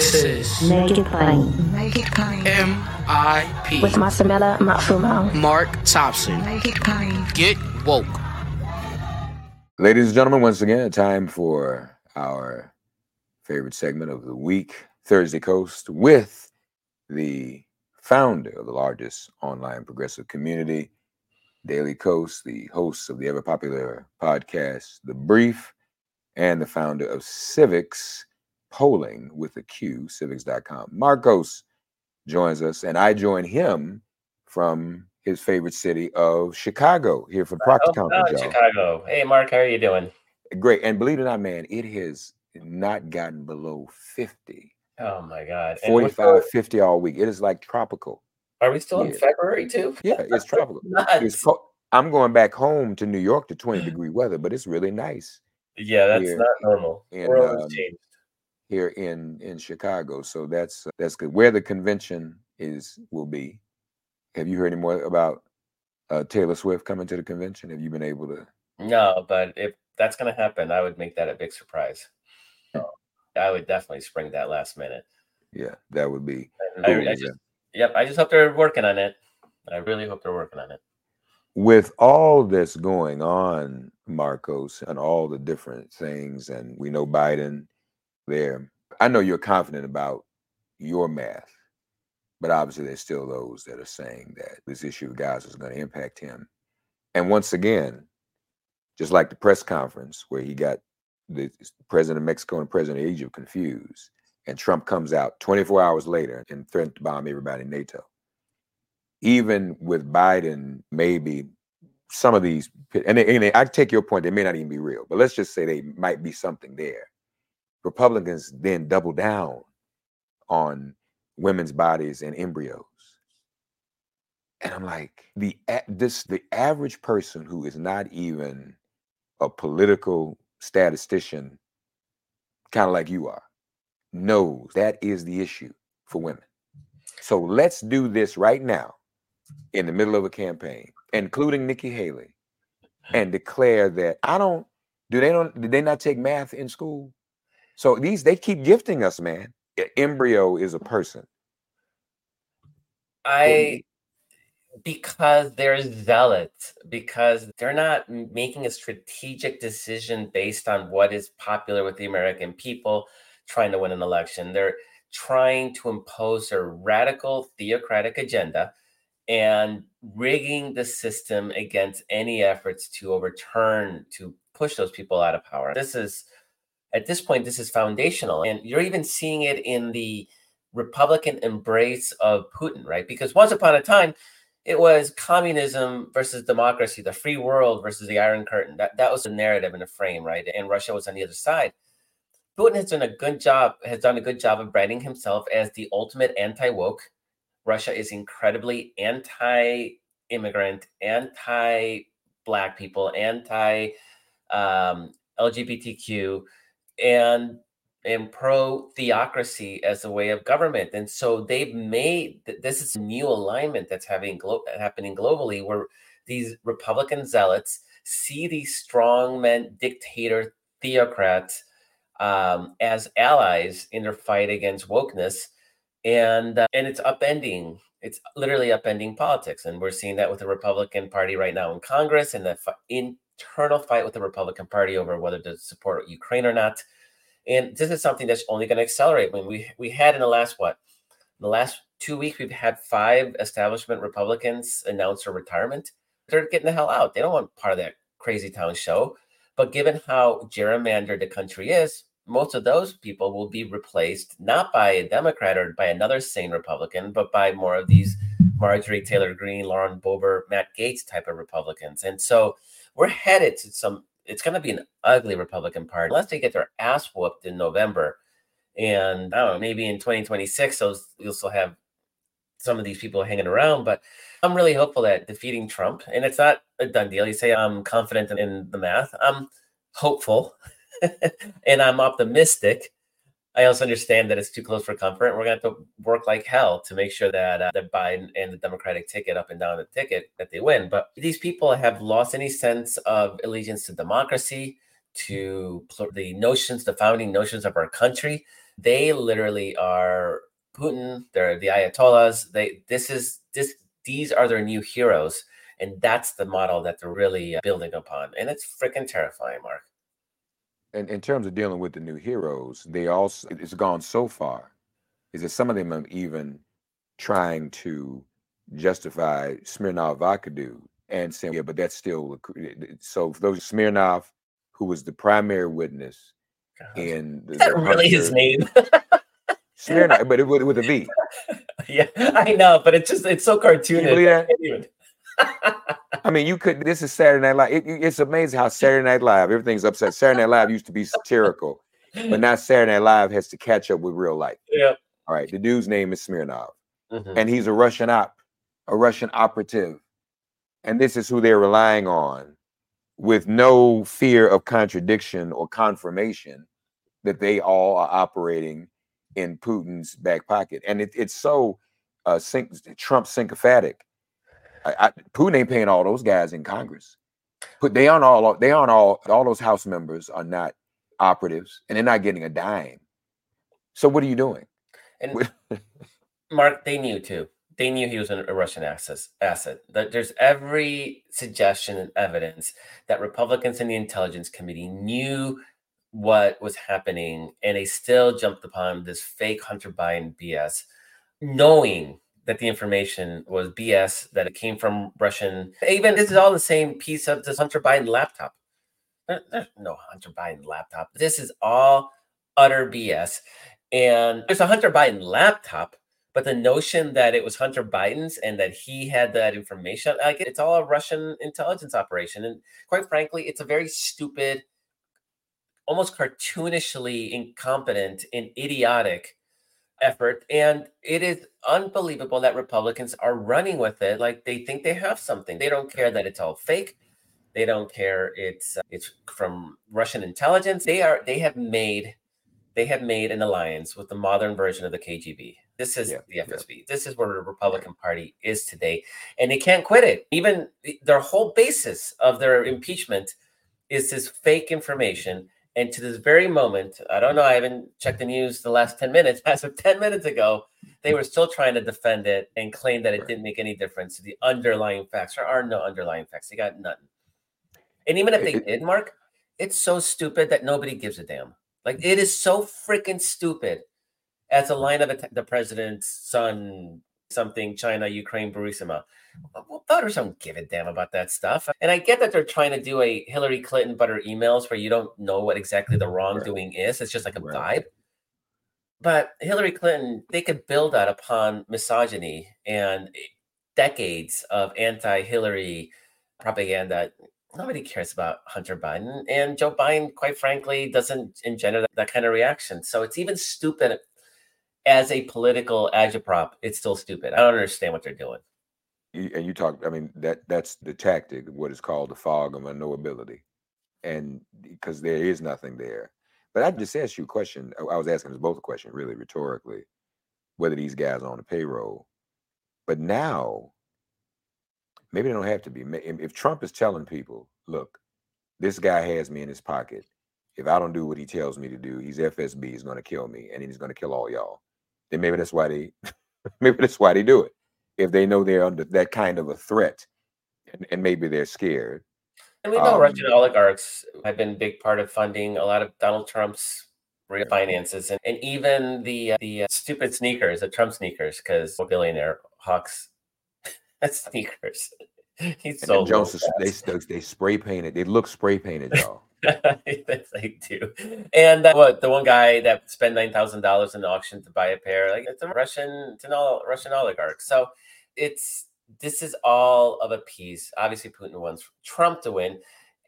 This is Make it plain. Make it plain. MIP. With Masamela Matfumo. Mark Thompson. Make it plain. Get woke. Ladies and gentlemen, once again, time for our favorite segment of the week, Thursday Kos, with the founder of the largest online progressive community, Daily Kos, the host of the ever popular podcast, The Brief, and the founder of Civiqs Polling with a Q, civiqs.com. Markos joins us, and I join him from his favorite city of Chicago here for the Proctor Oh, oh. Chicago. Hey, Mark, how are you doing? Great. And believe it or not, man, it has not gotten below 50, Oh my God. And 45, the- 50 all week. It is like tropical. Are we still in February too? Yeah, it's tropical. It's co- I'm going back home to New York to 20 degree weather, but it's really nice yeah, that's here not normal. in, World has um, changed. Here in in Chicago. So that's that's good. Where the convention is will be. Have you heard any more about uh, Taylor Swift coming to the convention? Have you been able to? No, but if that's gonna happen, I would make that a big surprise. So, I would definitely spring that last minute. Yeah, that would be. I, cool, I just, yep, I just hope they're working on it. I really hope they're working on it. with all this going on, Markos, and all the different things, and we know Biden there, I know you're confident about your math, but obviously there's still those that are saying that this issue of Gaza is going to impact him. And once again, just like the press conference where he got the president of Mexico and president of Egypt confused, and Trump comes out 24 hours later and threatened to bomb everybody in NATO even with Biden, maybe some of these, and, they, and they- I take your point, they may not even be real, but let's just say they might be something there. Republicans then double down on women's bodies and embryos. And I'm like, the this the average person who is not even a political statistician, kind of like you are, knows that is the issue for women. So let's do this right now in the middle of a campaign, including Nikki Haley, and declare that I don't do they don't did they not take math in school? So these they keep gifting us, man. Embryo is a person. I because they're zealots because they're not making a strategic decision based on what is popular with the American people trying to win an election. They're trying to impose a radical theocratic agenda and rigging the system against any efforts to overturn to push those people out of power. This is at this point this is foundational and you're even seeing it in the Republican embrace of Putin, right? Because once upon a time, it was communism versus democracy, the free world versus the Iron Curtain. That that was the narrative and the frame, right? And Russia was on the other side. Putin has done a good job, has done a good job of branding himself as the ultimate anti-woke. Russia is incredibly anti-immigrant, anti-black people, anti um, LGBTQ, and and pro theocracy as a way of government. And so they've made this is a new alignment that's having glo- happening globally where these Republican zealots see these strongmen, dictator, theocrats um, as allies in their fight against wokeness. And, uh, and it's upending. It's literally upending politics. And we're seeing that with the Republican Party right now in Congress and the fi- internal fight with the Republican Party over whether to support Ukraine or not and this is something that's only going to accelerate. When we we had in the last what, in the last two weeks, we've had five establishment Republicans announce their retirement. They're getting the hell out. They don't want part of that crazy town show. But given how gerrymandered the country is, most of those people will be replaced not by a Democrat or by another sane Republican, but by more of these Marjorie Taylor Greene, Lauren Boebert, Matt Gaetz type of Republicans. And so we're headed to some it's going to be an ugly Republican Party unless they get their ass whooped in November. And I don't know, maybe in 2026, those you'll still have some of these people hanging around. But I'm really hopeful that defeating Trump, and it's not a done deal. You say I'm confident in, in the math. I'm hopeful and I'm optimistic. I also understand that it's too close for comfort. We're going to have to work like hell to make sure that uh, that Biden and the Democratic ticket up and down the ticket that they win. But these people have lost any sense of allegiance to democracy, to pl- the notions, the founding notions of our country. They literally are Putin. They're the Ayatollahs. They this is this these are their new heroes, and that's the model that they're really uh, building upon, and it's freaking terrifying, Mark. And in terms of dealing with the new heroes, they also it's gone so far, is that some of them are even trying to justify Smirnov vodka dude and saying, yeah, but that's still so. Those Smirnov, who was the primary witness in the, Is that really his name? Smirnov, but it with, with a V. yeah, I know, but it's just it's so cartoonish. I mean, you could. This is Saturday Night Live. It, it's amazing how Saturday Night Live everything's upset. Saturday Night Live used to be satirical, but now Saturday Night Live has to catch up with real life. Yeah. All right. The dude's name is Smirnov, Mhm. and he's a Russian op, a Russian operative, and this is who they're relying on, with no fear of contradiction or confirmation that they all are operating in Putin's back pocket, and it, it's so uh, Trump syncophatic. I, I, Putin ain't paying all those guys in Congress. Put they aren't all they aren't all all those House members are not operatives, and they're not getting a dime. So what are you doing? And Mark, they knew too. They knew he was a Russian asset. Asset. That there's every suggestion and evidence that Republicans in the Intelligence Committee knew what was happening, and they still jumped upon this fake Hunter Biden BS, knowing that the information was BS, that it came from Russian. Even this is all the same piece of this Hunter Biden laptop. There- There's no Hunter Biden laptop. This is all utter BS. And there's a Hunter Biden laptop, but the notion that it was Hunter Biden's and that he had that information, like it's all a Russian intelligence operation. And quite frankly, it's a very stupid, almost cartoonishly incompetent and idiotic effort. And it is unbelievable that Republicans are running with it like they think they have something. They don't care that it's all fake. They don't care it's uh, it's from Russian intelligence. They are they have made they have made an alliance with the modern version of the KGB. This is Yeah, the yeah. FSB. This is where the Republican Party is today, and they can't quit it. Even their whole basis of their impeachment is this fake information. And to this very moment, I don't know. I haven't checked the news the last ten minutes. As of ten minutes ago, they were still trying to defend it and claim that it didn't make any difference to the underlying facts. There are no underlying facts. They got nothing. And even if they did, Mark, it's so stupid that nobody gives a damn. Like it is so freaking stupid as a line of the president's son, something China, Ukraine, Burisma. Well, voters don't give a damn about that stuff. And I get that they're trying to do a Hillary Clinton butter emails where you don't know what exactly the wrongdoing is. It's just like a Right. vibe. But Hillary Clinton, they could build that upon misogyny and eh, decades of anti-Hillary propaganda. Nobody cares about Hunter Biden, and Joe Biden, quite frankly, doesn't engender that, that kind of reaction. So it's even stupid as a political agitprop. It's still stupid. I don't understand what they're doing. You- and you talk. I mean that that's the tactic, what is called the fog of unknowability, and because there is nothing there. But I just asked you a question. I was asking us both a question, really rhetorically, whether these guys are on the payroll. But now, maybe they don't have to be. If if Trump is telling people, "Look, this guy has me in his pocket. If I don't do what he tells me to do, he's FSB. He's going to kill me, and he's going to kill all y'all." Then maybe that's why they, maybe that's why they do it. If they know they're under that kind of a threat, and, and maybe they're scared. And we know Um, Russian oligarchs have been a big part of funding a lot of Donald Trump's real finances, and, and even the uh, the uh, stupid sneakers, the Trump sneakers, because billionaire hawks sneakers. He's so Jones, they, they they spray painted. They look spray painted, y'all. They do. And uh, what the one guy that spent nine thousand dollars in the auction to buy a pair, like it's a Russian, it's an all Russian oligarch. So it's this is all of a piece. Obviously, Putin wants Trump to win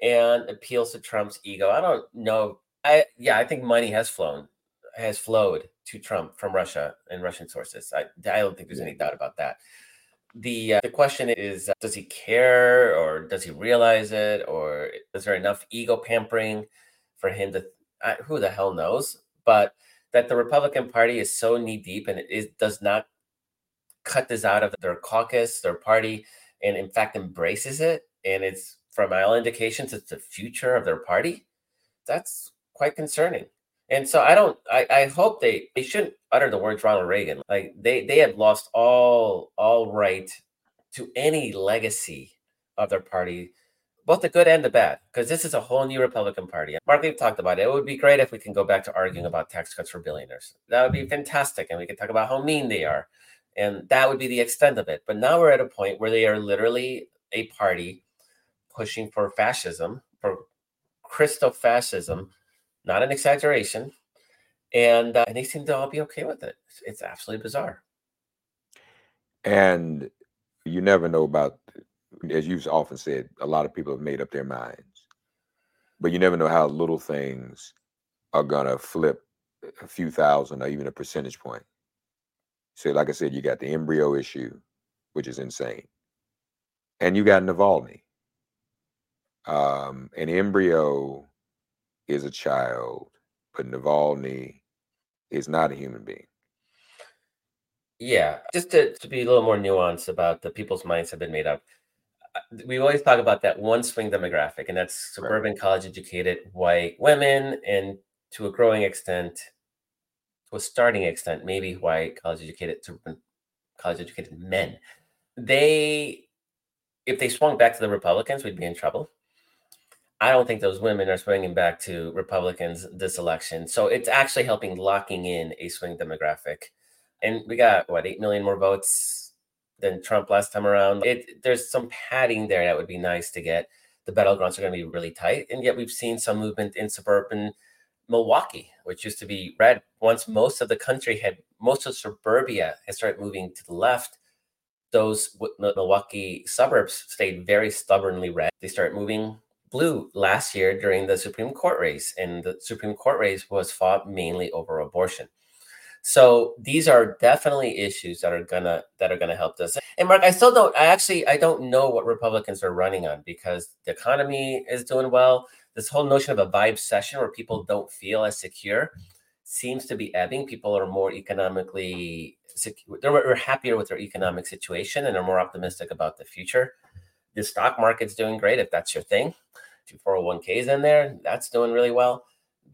and appeals to Trump's ego. I don't know. I yeah, I think money has flown, has flowed to Trump from Russia and Russian sources. I I don't think there's any doubt about that. The uh, the question is, uh, does he care, or does he realize it, or is there enough ego pampering for him to? I, who the hell knows? But that the Republican Party is so knee deep and it is, does not cut this out of their caucus, their party, and in fact embraces it, and it's from all indications it's the future of their party. That's quite concerning. And so I don't I, I hope they they shouldn't utter the words Ronald Reagan. Like they they have lost all all right to any legacy of their party, both the good and the bad, because this is a whole new Republican Party. Mark, we've talked about it. It would be great if we can go back to arguing about tax cuts for billionaires. That would be fantastic. And we could talk about how mean they are. And that would be the extent of it. But now we're at a point where they are literally a party pushing for fascism, for Christo-fascism, not an exaggeration. And, uh, and they seem to all be okay with it. It's, it's absolutely bizarre. And you never know about, as you've often said, a lot of people have made up their minds, but you never know how little things are gonna flip a few thousand or even a percentage point. So, like I said, you got the embryo issue, which is insane, and you got Navalny. Um, an embryo is a child, but Navalny is not a human being. Yeah, just to, to be a little more nuanced about the people's minds have been made up. uh, We always talk about that one swing demographic, and that's Right. suburban college educated white women, and to a growing extent, to a starting extent, maybe white college educated suburban college educated men. They, if they swung back to the Republicans, we'd be in trouble. I don't think those women are swinging back to Republicans this election. So it's actually helping locking in a swing demographic. And we got what, 8 million more votes than Trump last time around. It there's some padding there that would be nice to get. The battlegrounds are going to be really tight. And yet we've seen some movement in suburban Milwaukee, which used to be red. Once most of the country had most of suburbia had started moving to the left, those Milwaukee suburbs stayed very stubbornly red. They started moving blue last year during the Supreme Court race, and the Supreme Court race was fought mainly over abortion. So these are definitely issues that are gonna that are gonna help us. And Mark, I still don't. I actually I don't know what Republicans are running on because the economy is doing well. This whole notion of a vibe session where people don't feel as secure seems to be ebbing. People are more economically secure. They're they're happier with their economic situation and are more optimistic about the future. The stock market's doing great if that's your thing. If your 401ks in there, that's doing really well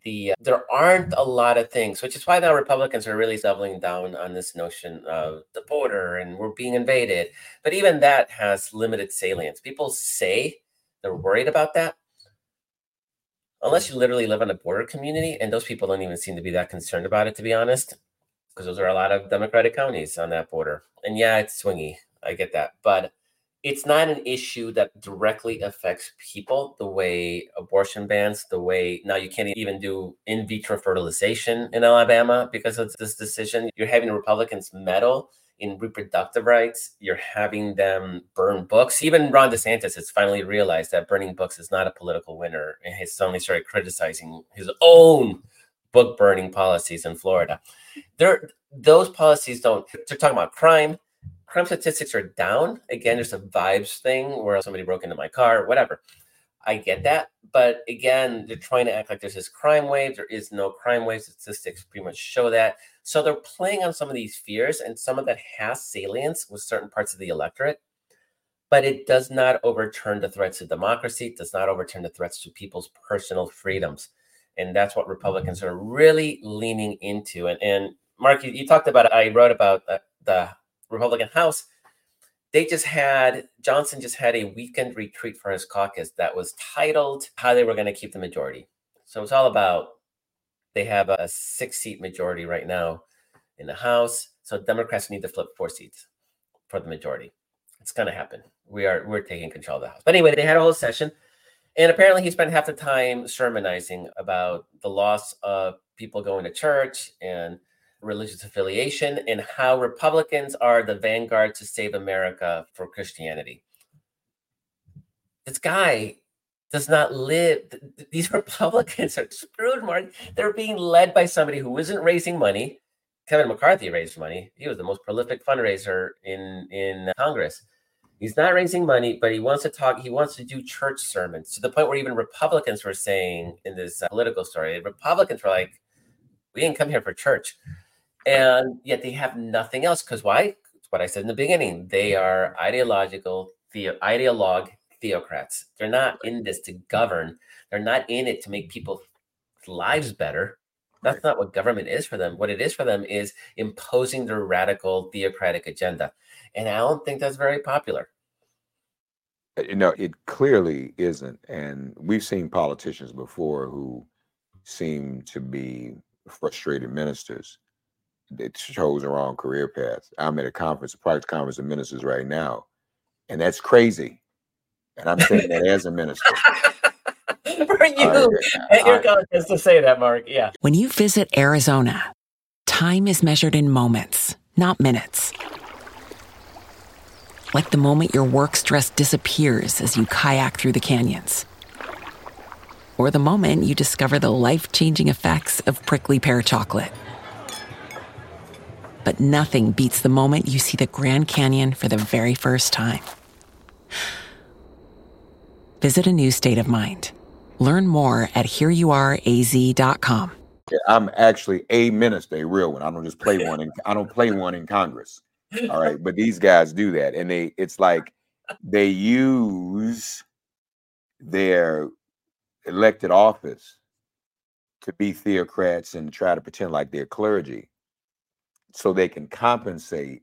the uh, there aren't a lot of things, which is why now Republicans are really doubling down on this notion of the border and we're being invaded. But even that has limited salience. People say they're worried about that, unless you literally live in a border community, and those people don't even seem to be that concerned about it, to be honest, because those are a lot of Democratic counties on that border. And yeah, it's swingy. I get that, but it's not an issue that directly affects people the way abortion bans, the way now you can't even do in vitro fertilization in Alabama because of this decision. You're having Republicans meddle in reproductive rights. You're having them burn books. Even Ron DeSantis has finally realized that burning books is not a political winner and has suddenly started criticizing his own book burning policies in Florida. There, those policies don't, they're talking about crime crime statistics are down. Again, there's a vibes thing where somebody broke into my car, whatever. I get that. But again, they're trying to act like there's this crime wave. There is no crime wave. Statistics pretty much show that. So they're playing on some of these fears, and some of that has salience with certain parts of the electorate. But it does not overturn the threats to democracy, it does not overturn the threats to people's personal freedoms. And that's what Republicans are really leaning into. And, and Mark, you, you talked about. I wrote about uh, the Republican House, they just had Johnson just had a weekend retreat for his caucus that was titled how they were going to keep the majority. So it's all about they have a six seat majority right now in the House. So Democrats need to flip four seats for the majority. It's going to happen. We are we're taking control of the House. But anyway, they had a whole session, and apparently he spent half the time sermonizing about the loss of people going to church and religious affiliation and how Republicans are the vanguard to save America for Christianity. This guy does not live. th- th- These Republicans are screwed, Mark. They're being led by somebody who isn't raising money. Kevin McCarthy raised money. He was the most prolific fundraiser in in Congress. He's not raising money, but he wants to talk. He wants to do church sermons to the point where even Republicans were saying in this uh, political story, Republicans were like, "We didn't come here for church." And yet they have nothing else because why it's what i said in the beginning they are ideological theo ideologue theocrats they're not in this to govern they're not in it to make people's lives better That's not what government is for them. What it is for them is imposing their radical theocratic agenda. And I don't think that's very popular. Uh, No, it clearly isn't. And we've seen politicians before who seem to be frustrated ministers that chose the wrong career path. I'm at a conference, a private conference of ministers right now, and that's crazy. And I'm saying that as a minister. for you, I- uh, at your I- conference to say that, Mark. Yeah. When you visit Arizona, time is measured in moments, not minutes. Like the moment your work stress disappears as you kayak through the canyons. Or the moment you discover the life changing effects of prickly pear chocolate. But nothing beats the moment you see the Grand Canyon for the very first time. Visit a new state of mind. Learn more at hereyouareaz.com. I'm actually a minister, a real one. I don't just play one. In, I don't play one in Congress. All right, but these guys do that, and they it's like they use their elected office to be theocrats and try to pretend like they're clergy, so they can compensate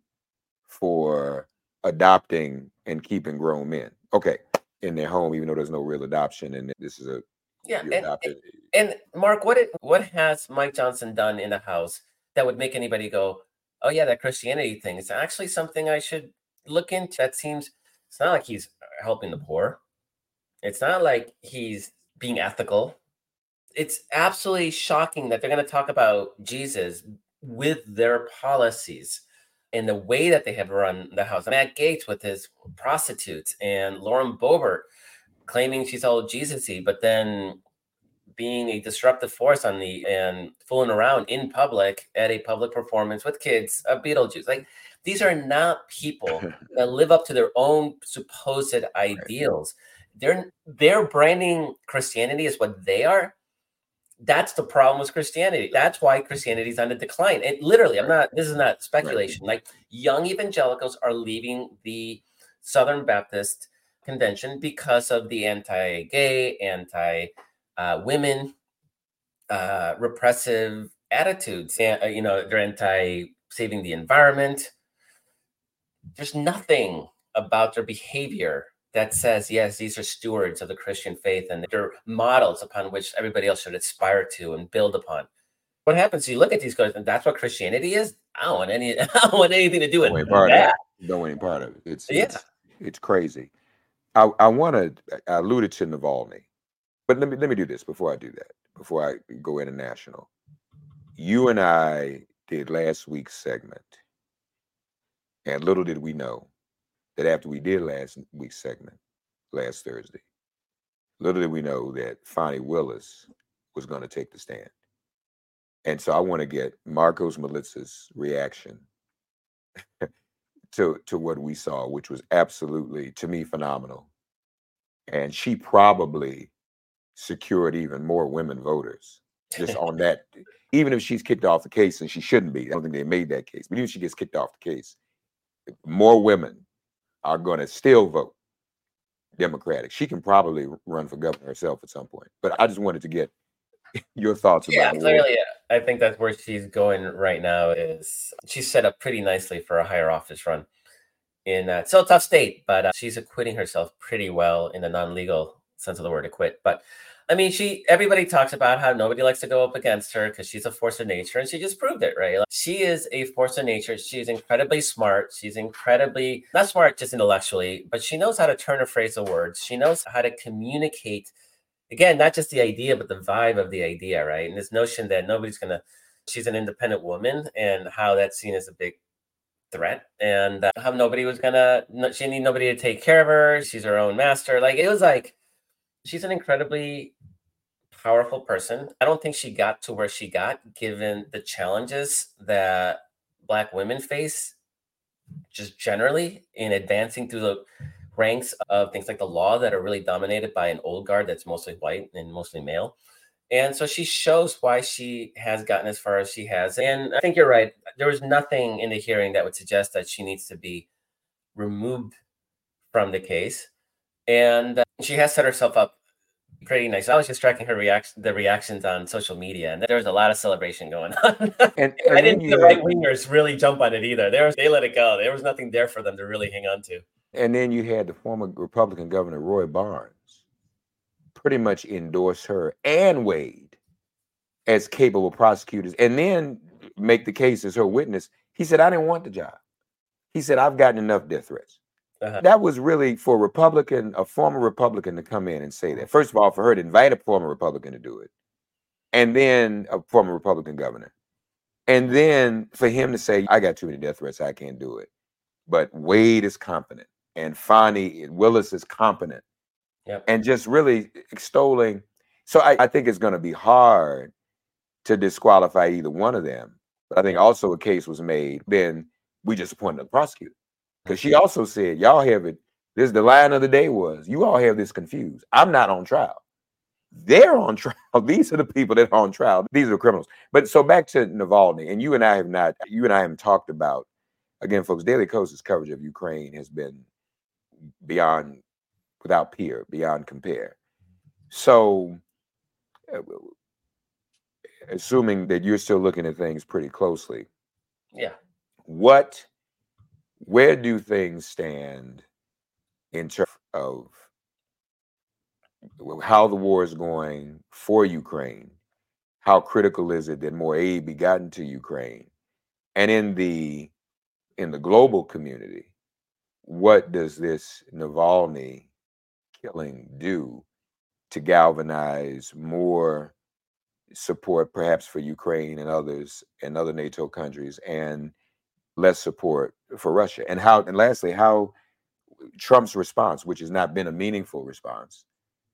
for adopting and keeping grown men. Okay, in their home, even though there's no real adoption, and this is a Yeah. And, and Mark, what it, what has Mike Johnson done in the House that would make anybody go, "Oh yeah, that Christianity thing is actually something I should look into"? That seems it's not like he's helping the poor. It's not like he's being ethical. It's absolutely shocking that they're going to talk about Jesus with their policies and the way that they have run the house. Matt Gaetz with his prostitutes and Lauren Boebert claiming she's all Jesus-y, but then being a disruptive force on the and fooling around in public at a public performance with kids of Beetlejuice. Like these are not people that live up to their own supposed ideals. They're they're branding Christianity as what they are. That's the problem with Christianity. That's why Christianity is on the decline. And literally, I'm not. This is not speculation. Like young evangelicals are leaving the Southern Baptist Convention because of the anti-gay, anti-women, uh, repressive attitudes. Uh, you know, they're anti-saving the environment. There's nothing about their behavior that says, yes, these are stewards of the Christian faith and they're models upon which everybody else should aspire to and build upon. What happens? You look at these guys, and that's what Christianity is. I don't want any. I don't want anything to do with Don't part of that. it. Don't want any part of it. It's Yeah. it's, it's crazy. I, I want to. I alluded to Navalny, but let me let me do this before I do that. Before I go international, you and I did last week's segment, and little did we know that after we did last week's segment, last Thursday, little did we know that Fani Willis was going to take the stand. And so I want to get Markos Moulitsas's reaction to to what we saw, which was absolutely to me phenomenal. And she probably secured even more women voters just on that. Even if she's kicked off the case, and she shouldn't be, I don't think they made that case. But even if she gets kicked off the case, more women are going to still vote Democratic. She can probably run for governor herself at some point. But I just wanted to get your thoughts Yeah, about clearly, I think that's where she's going right now. Is she's set up pretty nicely for a higher office run in uh, still a tough state, but uh, she's acquitting herself pretty well in the non-legal sense of the word acquit. But I mean, she everybody talks about how nobody likes to go up against her because she's a force of nature, and she just proved it, right? Like, she is a force of nature. She's incredibly smart. She's incredibly not smart just intellectually, but she knows how to turn a phrase of words. She knows how to communicate again, not just the idea, but the vibe of the idea, right? And this notion that nobody's gonna, she's an independent woman, and how that's seen as a big threat, and uh, how nobody was gonna, no, she need nobody to take care of her. She's her own master. Like it was like, she's an incredibly powerful person. I don't think she got to where she got given the challenges that Black women face, just generally in advancing through the ranks of things like the law that are really dominated by an old guard that's mostly white and mostly male. And so she shows why she has gotten as far as she has. And I think you're right. There was nothing in the hearing that would suggest that she needs to be removed from the case. And uh, she has set herself up pretty nice. I was just tracking her reaction, the reactions on social media, and there was a lot of celebration going on. And, I didn't see the right wingers really jump on it either. There was, they let it go. There was nothing there for them to really hang on to. And then you had the former Republican governor Roy Barnes pretty much endorse her and Wade as capable prosecutors, and then make the case as her witness. He said, "I didn't want the job." He said, "I've gotten enough death threats." Uh-huh. That was really for a Republican, a former Republican, to come in and say that. First of all, for her to invite a former Republican to do it, and then a former Republican governor, and then for him to say, "I got too many death threats. I can't do it." But Wade is competent, and Fani Willis is competent, Yep. and just really extolling. So I, I think it's going to be hard to disqualify either one of them. But I think also a case was made. Then we just appointed a prosecutor because she also said, "Y'all have it." This the line of the day was, "You all have this confused. I'm not on trial. They're on trial. These are the people that are on trial. These are criminals." But so back to Navalny, and you and I have not. You and I haven't talked about again, folks. Daily Kos's coverage of Ukraine has been beyond, without peer, beyond compare. So, uh, assuming that you're still looking at things pretty closely, Yeah. what where do things stand in terms of how the war is going for Ukraine? How critical is it that more aid be gotten to Ukraine? And in the in the global community, what does this Navalny killing do to galvanize more support perhaps for Ukraine and others and other NATO countries and less support for Russia? And how and lastly, how Trump's response, which has not been a meaningful response,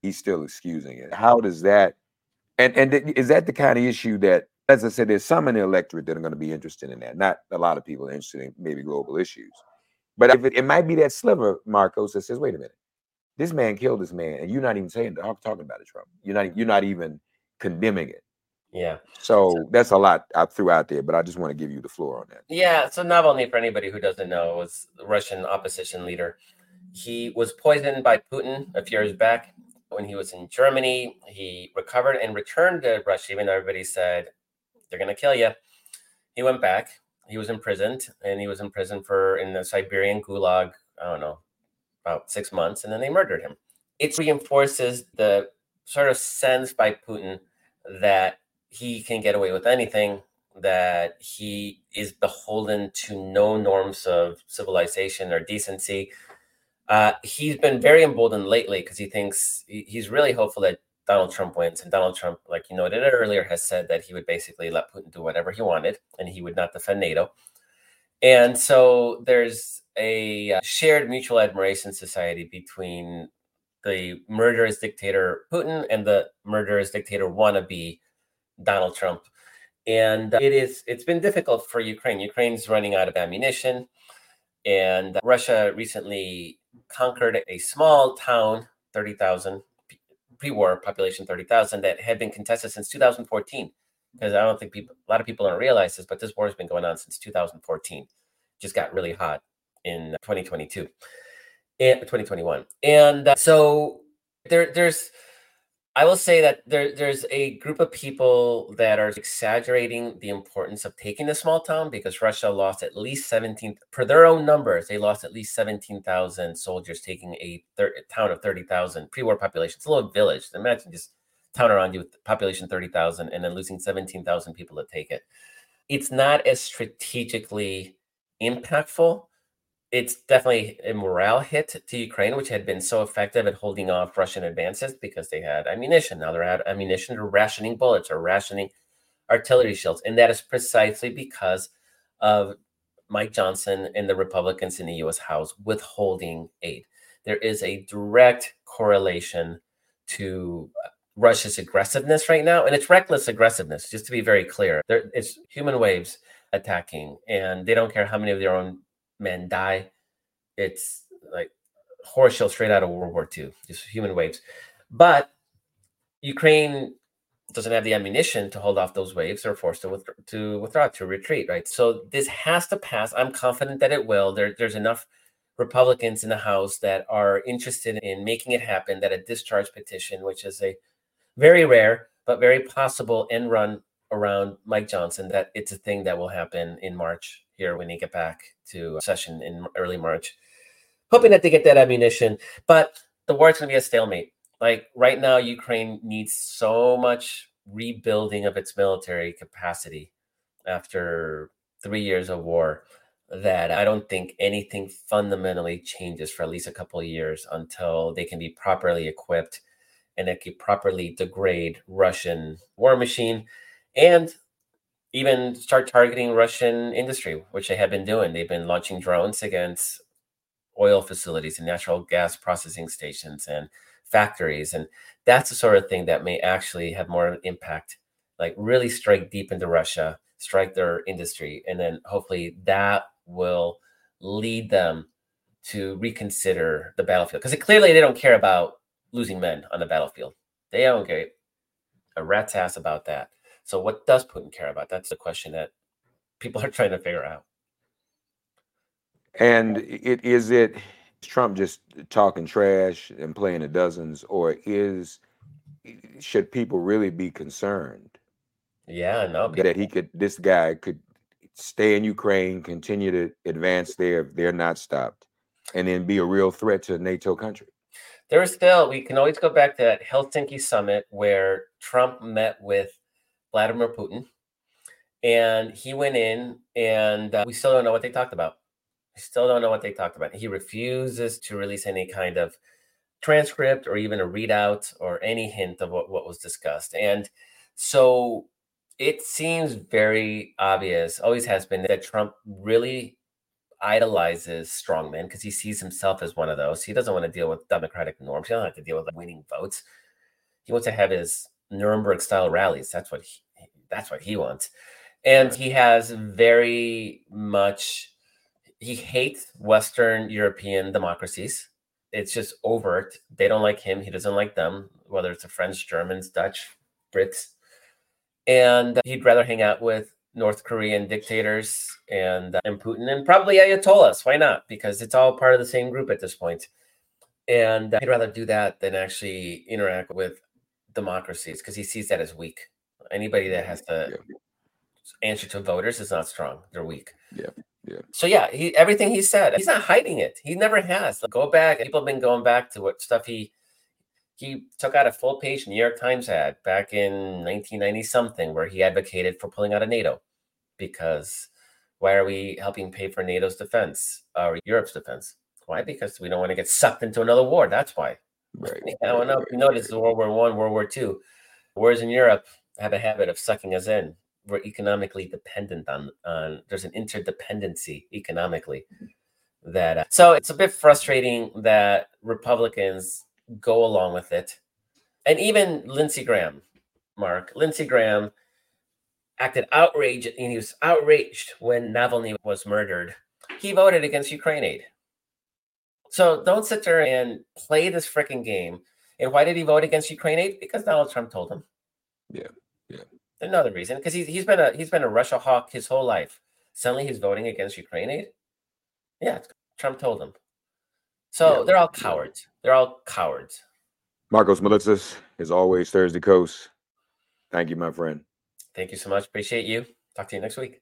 he's still excusing it. How does that and and is that the kind of issue that as I said, there's some in the electorate that are going to be interested in that. Not a lot of people are interested in maybe global issues. But if it, it might be that sliver, Markos, that says, wait a minute, this man killed this man, and you're not even saying talk- talking about it, Trump. You're not you're not even condemning it. Yeah. So that's a lot I threw out there, but I just want to give you the floor on that. Yeah, so Navalny, for anybody who doesn't know, was the Russian opposition leader. He was poisoned by Putin a few years back when he was in Germany. He recovered and returned to Russia, even though everybody said they're going to kill you. He went back. He was imprisoned, and he was in prison for in the Siberian gulag. I don't know, about six months, and then they murdered him. It reinforces the sort of sense by Putin that he can get away with anything that he is beholden to no norms of civilization or decency. Uh, he's been very emboldened lately because he thinks he's really hopeful that Donald Trump wins. And Donald Trump, like you noted earlier, has said that he would basically let Putin do whatever he wanted and he would not defend NATO. And so there's a uh, shared mutual admiration society between the murderous dictator Putin and the murderous dictator wannabe Donald Trump. And uh, it is it's been difficult for Ukraine. Ukraine's running out of ammunition. And Russia recently conquered a small town, 30,000 pre-war population 30,000 that had been contested since 2014 because I don't think people a lot of people don't realize this but this war has been going on since 2014 just got really hot in 2022 and 2021 and uh, so there there's I will say that there, there's a group of people that are exaggerating the importance of taking the small town because Russia lost at least 17, per their own numbers, they lost at least 17,000 soldiers taking a thir- town of 30,000 pre war population. It's a little village. Imagine just town around you with population 30,000 and then losing 17,000 people to take it. It's not as strategically impactful it's definitely a morale hit to Ukraine, which had been so effective at holding off Russian advances because they had ammunition. Now they're out ammunition, they're rationing bullets, or rationing artillery shells. And that is precisely because of Mike Johnson and the Republicans in the US House withholding aid. There is a direct correlation to uh, Russia's aggressiveness right now, and it's reckless aggressiveness, just to be very clear. There, it's human waves attacking, and they don't care how many of their own men die. It's like horse shell straight out of World War II, just human waves. But Ukraine doesn't have the ammunition to hold off those waves. They're forced to withdraw, to withdraw, to retreat, right? So this has to pass. I'm confident that it will. There, there's enough Republicans in the House that are interested in making it happen, that a discharge petition, which is a very rare but very possible end run around Mike Johnson, that it's a thing that will happen in March here when they get back to uh, session in early March. Hoping that they get that ammunition, but the war is going to be a stalemate. Like right now, Ukraine needs so much rebuilding of its military capacity after three years of war that I don't think anything fundamentally changes for at least a couple of years until they can be properly equipped and it can properly degrade Russian war machine and even start targeting Russian industry, which they have been doing. They've been launching drones against oil facilities and natural gas processing stations and factories. And that's the sort of thing that may actually have more impact, like really strike deep into Russia, strike their industry. And then hopefully that will lead them to reconsider the battlefield because clearly they don't care about losing men on the battlefield. They don't care a rat's ass about that. So, what does Putin care about? That's the question that people are trying to figure out. And it is it Trump just talking trash and playing the dozens, or is should people really be concerned? Yeah, no, that he could, this guy could stay in Ukraine, continue to advance there if they're not stopped, and then be a real threat to a NATO country. There is still, we can always go back to that Helsinki summit where Trump met with Vladimir Putin, and he went in, and uh, we still don't know what they talked about. We still don't know what they talked about. He refuses to release any kind of transcript or even a readout or any hint of what, what was discussed. And so it seems very obvious, always has been, that Trump really idolizes strongmen because he sees himself as one of those. He doesn't want to deal with democratic norms. He doesn't have to deal with winning votes. He wants to have his Nuremberg style rallies. That's what he, that's what he wants. And he has very much he hates Western European democracies. It's just overt. They don't like him. He doesn't like them, whether it's the French, Germans, Dutch, Brits. And he'd rather hang out with North Korean dictators and, uh, and Putin and probably Ayatollahs. Why not? Because it's all part of the same group at this point. And he'd rather do that than actually interact with democracies because he sees that as weak. Anybody that has to yeah. answer to voters is not strong. They're weak. Yeah. Yeah. So yeah, he everything he said, he's not hiding it. He never has. Like, go back. People have been going back to what stuff he he took out a full page New York Times ad back in 1990 something where he advocated for pulling out of NATO because why are we helping pay for NATO's defense or Europe's defense? Why? Because we don't want to get sucked into another war. That's why. Right. I don't know if you notice World War One, World War Two. Wars in Europe have a habit of sucking us in. We're economically dependent on on. There's an interdependency economically. That uh, so it's a bit frustrating that Republicans go along with it, and even Lindsey Graham, Mark Lindsey Graham, acted outraged and he was outraged when Navalny was murdered. He voted against Ukraine aid. So don't sit there and play this freaking game. And why did he vote against Ukraine aid? Because Donald Trump told him. Yeah, yeah. Another reason, because he's he's been a he's been a Russia hawk his whole life. Suddenly he's voting against Ukraine aid. Yeah, Trump told him. So yeah. they're all cowards. They're all cowards. Markos Moulitsas, as always, Thursday Kos. Thank you, my friend. Thank you so much. Appreciate you. Talk to you next week.